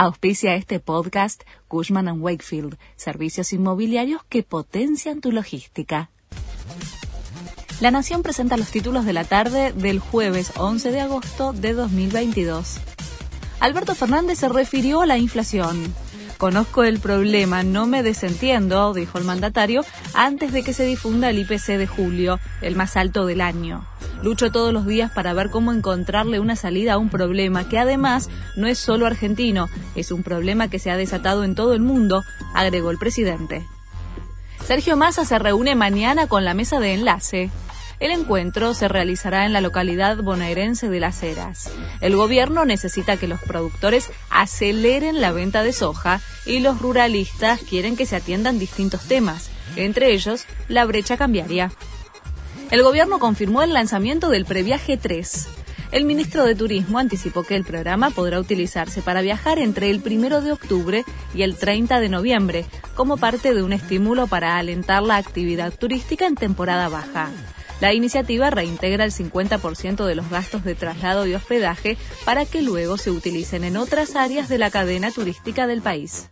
Auspicia este podcast Cushman ⁇ Wakefield, servicios inmobiliarios que potencian tu logística. La Nación presenta los títulos de la tarde del jueves 11 de agosto de 2022. Alberto Fernández se refirió a la inflación. Conozco el problema, no me desentiendo, dijo el mandatario, antes de que se difunda el IPC de julio, el más alto del año. Lucho todos los días para ver cómo encontrarle una salida a un problema que además no es solo argentino, es un problema que se ha desatado en todo el mundo, agregó el presidente. Sergio Massa se reúne mañana con la mesa de enlace. El encuentro se realizará en la localidad bonaerense de Las Heras. El gobierno necesita que los productores aceleren la venta de soja y los ruralistas quieren que se atiendan distintos temas, entre ellos la brecha cambiaria. El gobierno confirmó el lanzamiento del Previaje 3. El ministro de Turismo anticipó que el programa podrá utilizarse para viajar entre el 1 de octubre y el 30 de noviembre, como parte de un estímulo para alentar la actividad turística en temporada baja. La iniciativa reintegra el 50% de los gastos de traslado y hospedaje para que luego se utilicen en otras áreas de la cadena turística del país.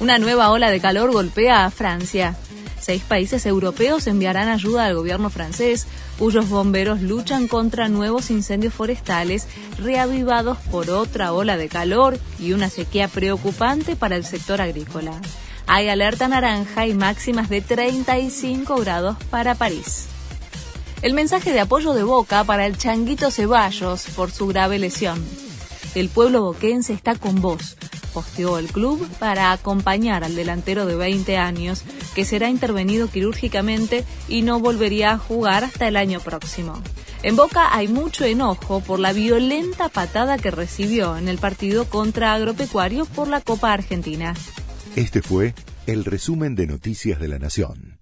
Una nueva ola de calor golpea a Francia. Seis países europeos enviarán ayuda al gobierno francés, cuyos bomberos luchan contra nuevos incendios forestales reavivados por otra ola de calor y una sequía preocupante para el sector agrícola. Hay alerta naranja y máximas de 35 grados para París el mensaje de apoyo de Boca para el Changuito Ceballos por su grave lesión. El pueblo boquense está con vos, posteó el club para acompañar al delantero de 20 años, que será intervenido quirúrgicamente y no volvería a jugar hasta el año próximo. En Boca hay mucho enojo por la violenta patada que recibió en el partido contra Agropecuario por la Copa Argentina. Este fue el resumen de Noticias de la Nación.